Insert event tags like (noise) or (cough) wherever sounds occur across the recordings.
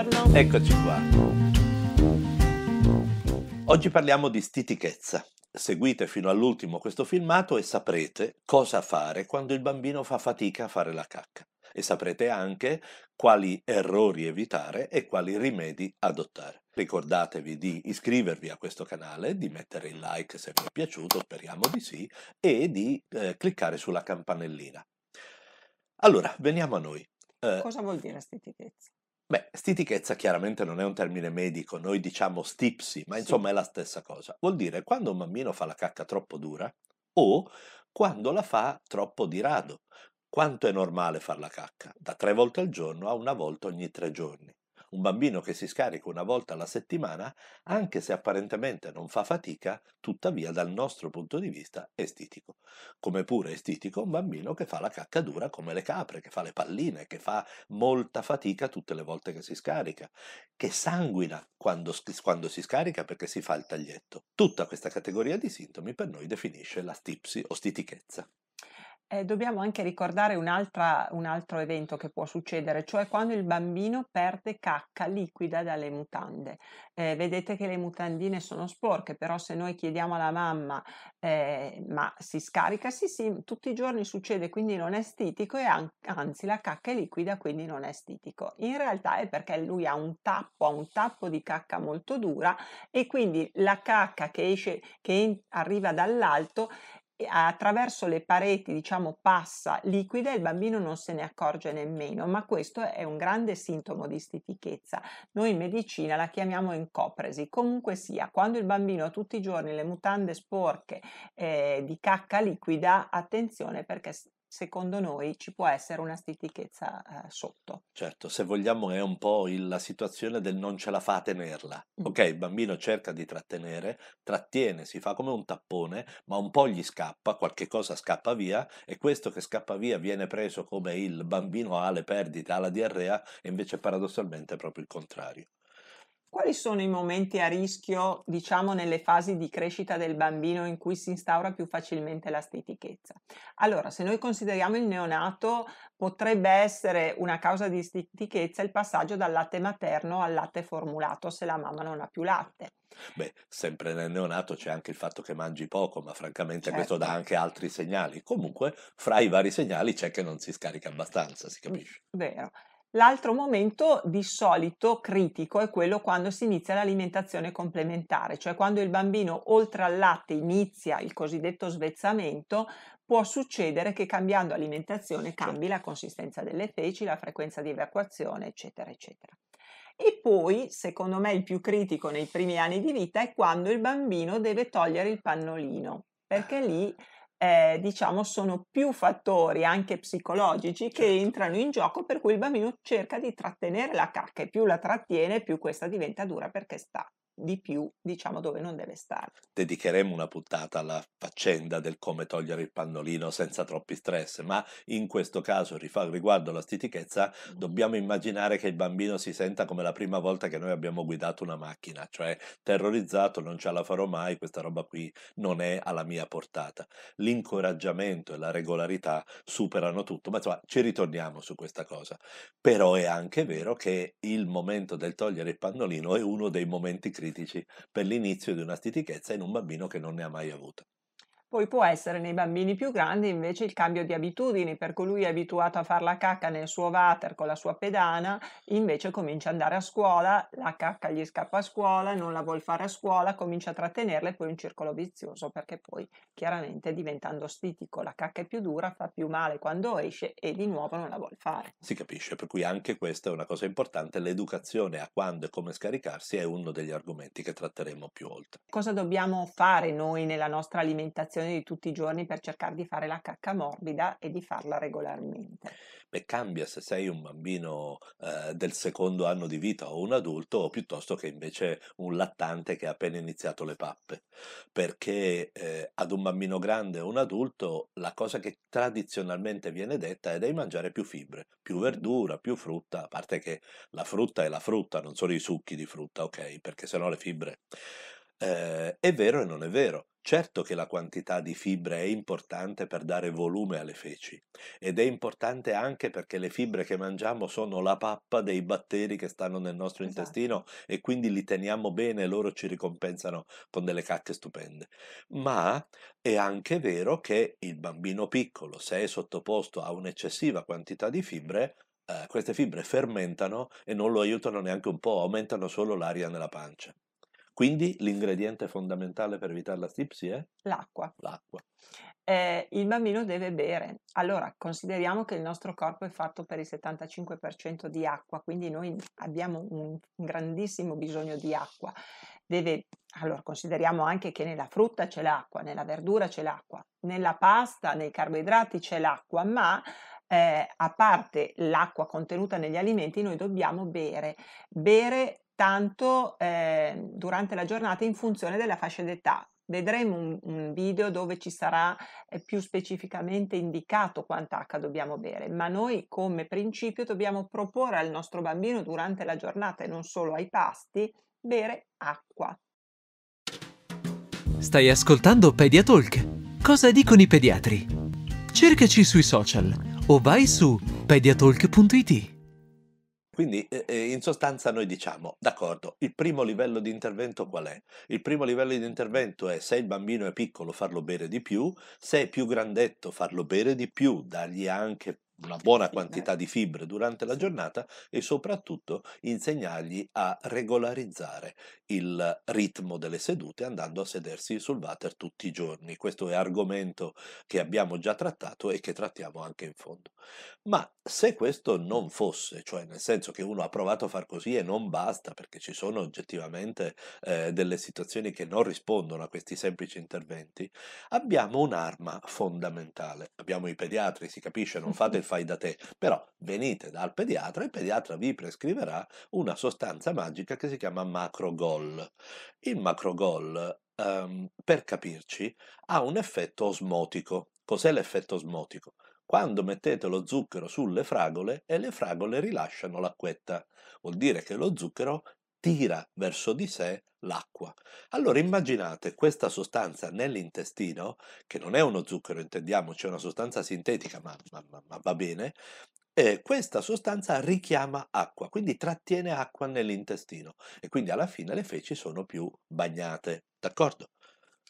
Buongiorno. Eccoci qua. Oggi parliamo di stitichezza. Seguite fino all'ultimo questo filmato e saprete cosa fare quando il bambino fa fatica a fare la cacca e saprete anche quali errori evitare e quali rimedi adottare. Ricordatevi di iscrivervi a questo canale, di mettere il like se vi è piaciuto, speriamo di sì, e di eh, cliccare sulla campanellina. Allora, veniamo a noi. Eh, Cosa vuol dire stitichezza? Beh, stitichezza chiaramente non è un termine medico, noi diciamo stipsi, ma insomma sì. è la stessa cosa. Vuol dire quando un bambino fa la cacca troppo dura o quando la fa troppo di rado. Quanto è normale far la cacca? Da tre volte al giorno a una volta ogni tre giorni. Un bambino che si scarica una volta alla settimana, anche se apparentemente non fa fatica, tuttavia dal nostro punto di vista è stitico. Come pure è stitico un bambino che fa la cacca dura come le capre, che fa le palline, che fa molta fatica tutte le volte che si scarica, che sanguina quando, quando si scarica perché si fa il taglietto. Tutta questa categoria di sintomi per noi definisce la stipsi o stitichezza. Eh, dobbiamo anche ricordare un, altro evento che può succedere, cioè quando il bambino perde cacca liquida dalle mutande. Eh, vedete che le mutandine sono sporche, però se noi chiediamo alla mamma eh, ma si scarica, sì sì, tutti i giorni succede, quindi non è stitico e an- anzi la cacca è liquida, quindi non è stitico. In realtà è perché lui ha un tappo, ha un tappo di cacca molto dura e quindi la cacca che esce, che arriva dall'alto attraverso le pareti, diciamo, passa liquida e il bambino non se ne accorge nemmeno, ma questo è un grande sintomo di stitichezza. Noi in medicina la chiamiamo encopresi. Comunque sia, quando il bambino ha tutti i giorni le mutande sporche eh, di cacca liquida, attenzione perché secondo noi ci può essere una stitichezza eh, sotto. Certo, se vogliamo è un po' il, la situazione del non ce la fa a tenerla. Mm. Ok, il bambino cerca di trattenere, trattiene, si fa come un tappone, ma un po' gli scappa, qualche cosa scappa via e questo che scappa via viene preso come il bambino ha le perdite, ha la diarrea e invece paradossalmente è proprio il contrario. Quali sono i momenti a rischio, diciamo, nelle fasi di crescita del bambino in cui si instaura più facilmente la stitichezza? Allora, se noi consideriamo il neonato, potrebbe essere una causa di stitichezza il passaggio dal latte materno al latte formulato se la mamma non ha più latte. Beh, sempre nel neonato c'è anche il fatto che mangi poco, ma francamente certo. questo dà certo. anche altri segnali. Comunque, fra i vari segnali c'è che non si scarica abbastanza, si capisce. Vero. L'altro momento di solito critico è quello quando si inizia l'alimentazione complementare, cioè quando il bambino oltre al latte inizia il cosiddetto svezzamento, può succedere che cambiando alimentazione cambi la consistenza delle feci, la frequenza di evacuazione, eccetera, eccetera. E poi, secondo me, il più critico nei primi anni di vita è quando il bambino deve togliere il pannolino, perché lì eh, diciamo, sono più fattori anche psicologici che certo. entrano in gioco per cui il bambino cerca di trattenere la cacca e più la trattiene più questa diventa dura perché sta di più, diciamo, dove non deve stare. Dedicheremo una puntata alla faccenda del come togliere il pannolino senza troppi stress, ma in questo caso, riguardo alla stitichezza, dobbiamo immaginare che il bambino si senta come la prima volta che noi abbiamo guidato una macchina, cioè terrorizzato, non ce la farò mai, questa roba qui non è alla mia portata. L'incoraggiamento e la regolarità superano tutto, ma insomma ci ritorniamo su questa cosa. Però è anche vero che il momento del togliere il pannolino è uno dei momenti critici critici per l'inizio di una stitichezza in un bambino che non ne ha mai avuta. Poi può essere nei bambini più grandi invece il cambio di abitudini, per cui lui è abituato a fare la cacca nel suo water con la sua pedana, invece comincia ad andare a scuola, la cacca gli scappa a scuola, non la vuole fare a scuola, comincia a trattenerla e poi un circolo vizioso perché poi chiaramente diventando stitico la cacca è più dura, fa più male quando esce e di nuovo non la vuole fare. Si capisce, per cui anche questa è una cosa importante, l'educazione a quando e come scaricarsi è uno degli argomenti che tratteremo più oltre. Cosa dobbiamo fare noi nella nostra alimentazione? Di tutti i giorni per cercare di fare la cacca morbida e di farla regolarmente. Beh, cambia se sei un bambino eh, del secondo anno di vita o un adulto o piuttosto che invece un lattante che ha appena iniziato le pappe. Perché eh, ad un bambino grande o un adulto la cosa che tradizionalmente viene detta è devi mangiare più fibre, più verdura, più frutta, a parte che la frutta è la frutta, non sono i succhi di frutta, ok? Perché sennò le fibre... Eh, è vero e non è vero Certo che la quantità di fibre è importante per dare volume alle feci ed è importante anche perché le fibre che mangiamo sono la pappa dei batteri che stanno nel nostro Esatto. intestino e quindi li teniamo bene e loro ci ricompensano con delle cacche stupende. Ma è anche vero che il bambino piccolo, se è sottoposto a un'eccessiva quantità di fibre, eh, queste fibre fermentano e non lo aiutano neanche un po', aumentano solo l'aria nella pancia. Quindi l'ingrediente fondamentale per evitare la stipsi è L'acqua. l'acqua. Eh, il bambino deve bere. Allora, consideriamo che il nostro corpo è fatto per il 75% di acqua, quindi noi abbiamo un grandissimo bisogno di acqua. Deve, allora, consideriamo anche che nella frutta c'è l'acqua, nella verdura c'è l'acqua, nella pasta, nei carboidrati c'è l'acqua, ma eh, a parte l'acqua contenuta negli alimenti, noi dobbiamo bere. Bere tanto eh, durante la giornata in funzione della fascia d'età. Vedremo un, un video dove ci sarà eh, più specificamente indicato quanta acqua dobbiamo bere, ma noi come principio dobbiamo proporre al nostro bambino durante la giornata e non solo ai pasti bere acqua. Stai ascoltando Pediatalk. Cosa dicono i pediatri? Cercaci sui social o vai su pediatalk.it. Quindi eh, in sostanza noi diciamo, d'accordo, il primo livello di intervento qual è? Il primo livello di intervento è se il bambino è piccolo farlo bere di più, se è più grandetto farlo bere di più, dargli anche una buona quantità di fibre durante la giornata e soprattutto insegnargli a regolarizzare il ritmo delle sedute andando a sedersi sul water tutti i giorni. Questo è argomento che abbiamo già trattato e che trattiamo anche in fondo. Ma se questo non fosse, cioè nel senso che uno ha provato a far così e non basta perché ci sono oggettivamente eh, delle situazioni che non rispondono a questi semplici interventi, abbiamo un'arma fondamentale. Abbiamo i pediatri, si capisce, non fate (laughs) il fai da te, però venite dal pediatra e il pediatra vi prescriverà una sostanza magica che si chiama macrogol. Il macrogol, um, per capirci, ha un effetto osmotico. Cos'è l'effetto osmotico? Quando mettete lo zucchero sulle fragole e le fragole rilasciano l'acquetta, vuol dire che lo zucchero tira verso di sé l'acqua. Allora immaginate questa sostanza nell'intestino, che non è uno zucchero, intendiamoci, è una sostanza sintetica, ma, ma, ma, ma va bene, e questa sostanza richiama acqua, quindi trattiene acqua nell'intestino e quindi alla fine le feci sono più bagnate, d'accordo?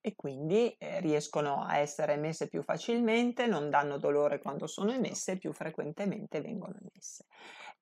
E quindi eh, riescono a essere emesse più facilmente, non danno dolore quando sono emesse e più frequentemente vengono emesse.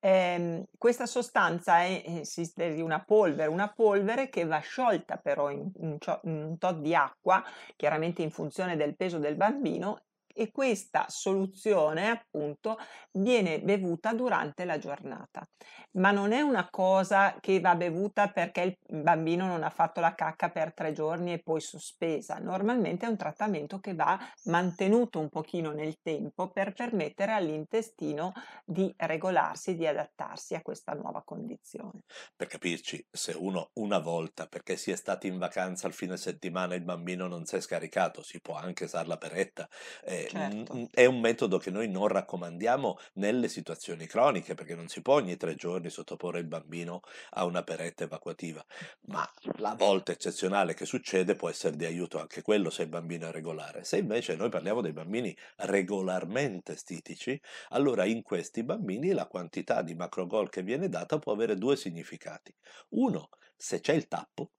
Eh, questa sostanza è, esiste di una polvere, una polvere che va sciolta però in, in un tot di acqua, chiaramente in funzione del peso del bambino, e questa soluzione appunto viene bevuta durante la giornata. Ma non è una cosa che va bevuta perché il bambino non ha fatto la cacca per tre giorni e poi sospesa. Normalmente è un trattamento che va mantenuto un pochino nel tempo per permettere all'intestino di regolarsi, di adattarsi a questa nuova condizione. Per capirci, se uno una volta perché si è stati in vacanza al fine settimana il bambino non si è scaricato, si può anche usare la peretta. Eh, certo. è un metodo che noi non raccomandiamo nelle situazioni croniche perché non si può ogni tre giorni sottoporre il bambino a una peretta evacuativa, ma la volta eccezionale che succede può essere di aiuto anche quello se il bambino è regolare. Se invece noi parliamo dei bambini regolarmente stitici, allora in questi bambini la quantità di macrogol che viene data può avere due significati. Uno, se c'è il tappo,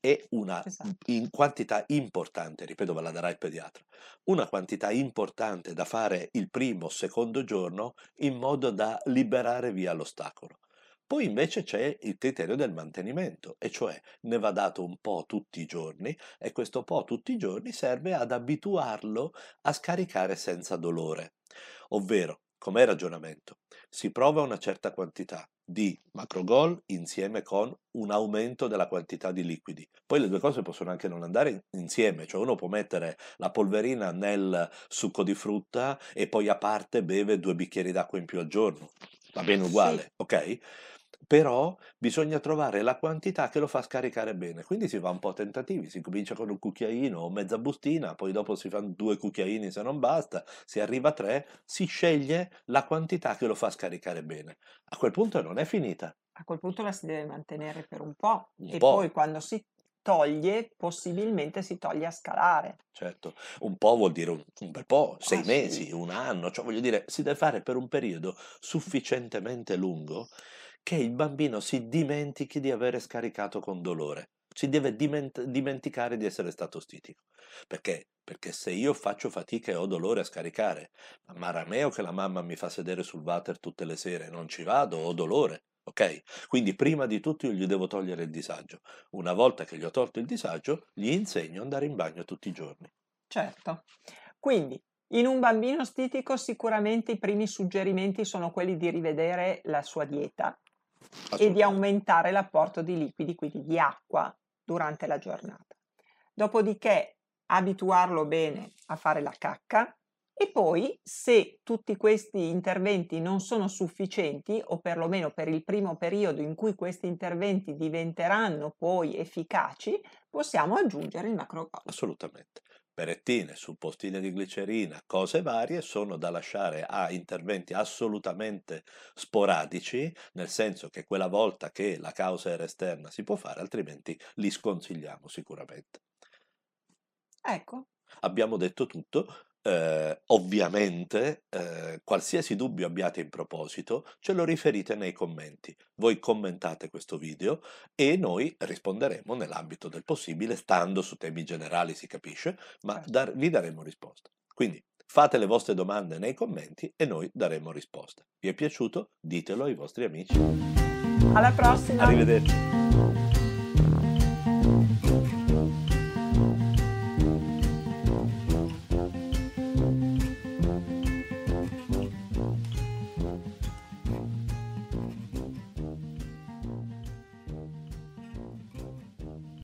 è una esatto. in quantità importante, ripeto, ve la darà il pediatra, una quantità importante da fare il primo o secondo giorno in modo da liberare via l'ostacolo. Poi invece c'è il criterio del mantenimento, e cioè ne va dato un po' tutti i giorni e questo po' tutti i giorni serve ad abituarlo a scaricare senza dolore. Ovvero, com'è il ragionamento? Si prova una certa quantità, di macrogol insieme con un aumento della quantità di liquidi. Poi le due cose possono anche non andare insieme, cioè uno può mettere la polverina nel succo di frutta e poi a parte beve due bicchieri d'acqua in più al giorno. Va bene uguale, sì. ok? Però bisogna trovare la quantità che lo fa scaricare bene. Quindi si va un po' a tentativi, si comincia con un cucchiaino o mezza bustina, poi dopo si fanno due cucchiaini se non basta, si arriva a tre, si sceglie la quantità che lo fa scaricare bene. A quel punto non è finita. A quel punto la si deve mantenere per un po' un e po'. poi quando si toglie, possibilmente si toglie a scalare. Certo, un po' vuol dire un, un bel po', sei Ah, mesi, sì. un anno, cioè voglio dire, si deve fare per un periodo sufficientemente lungo che il bambino si dimentichi di avere scaricato con dolore, si deve diment- dimenticare di essere stato stitico. Perché? Perché se io faccio fatica e ho dolore a scaricare, ma marameo che la mamma mi fa sedere sul water tutte le sere, non ci vado, ho dolore. Ok? Quindi prima di tutto io gli devo togliere il disagio. Una volta che gli ho tolto il disagio, gli insegno ad andare in bagno tutti i giorni. Certo. Quindi, in un bambino stitico sicuramente i primi suggerimenti sono quelli di rivedere la sua dieta e di aumentare l'apporto di liquidi, quindi di acqua, durante la giornata. Dopodiché abituarlo bene a fare la cacca e poi, se tutti questi interventi non sono sufficienti, o perlomeno per il primo periodo in cui questi interventi diventeranno poi efficaci, possiamo aggiungere il macrocosmo. Assolutamente. Perettine, suppostine di glicerina, cose varie sono da lasciare a interventi assolutamente sporadici, nel senso che quella volta che la causa era esterna si può fare, altrimenti li sconsigliamo sicuramente. Ecco, Abbiamo detto tutto. Eh, ovviamente, eh, qualsiasi dubbio abbiate in proposito, ce lo riferite nei commenti. Voi commentate questo video e noi risponderemo nell'ambito del possibile, stando su temi generali, si capisce, ma certo. dar- vi daremo risposta. Quindi fate le vostre domande nei commenti e noi daremo risposta. Vi è piaciuto? Ditelo ai vostri amici. Alla prossima! Arrivederci.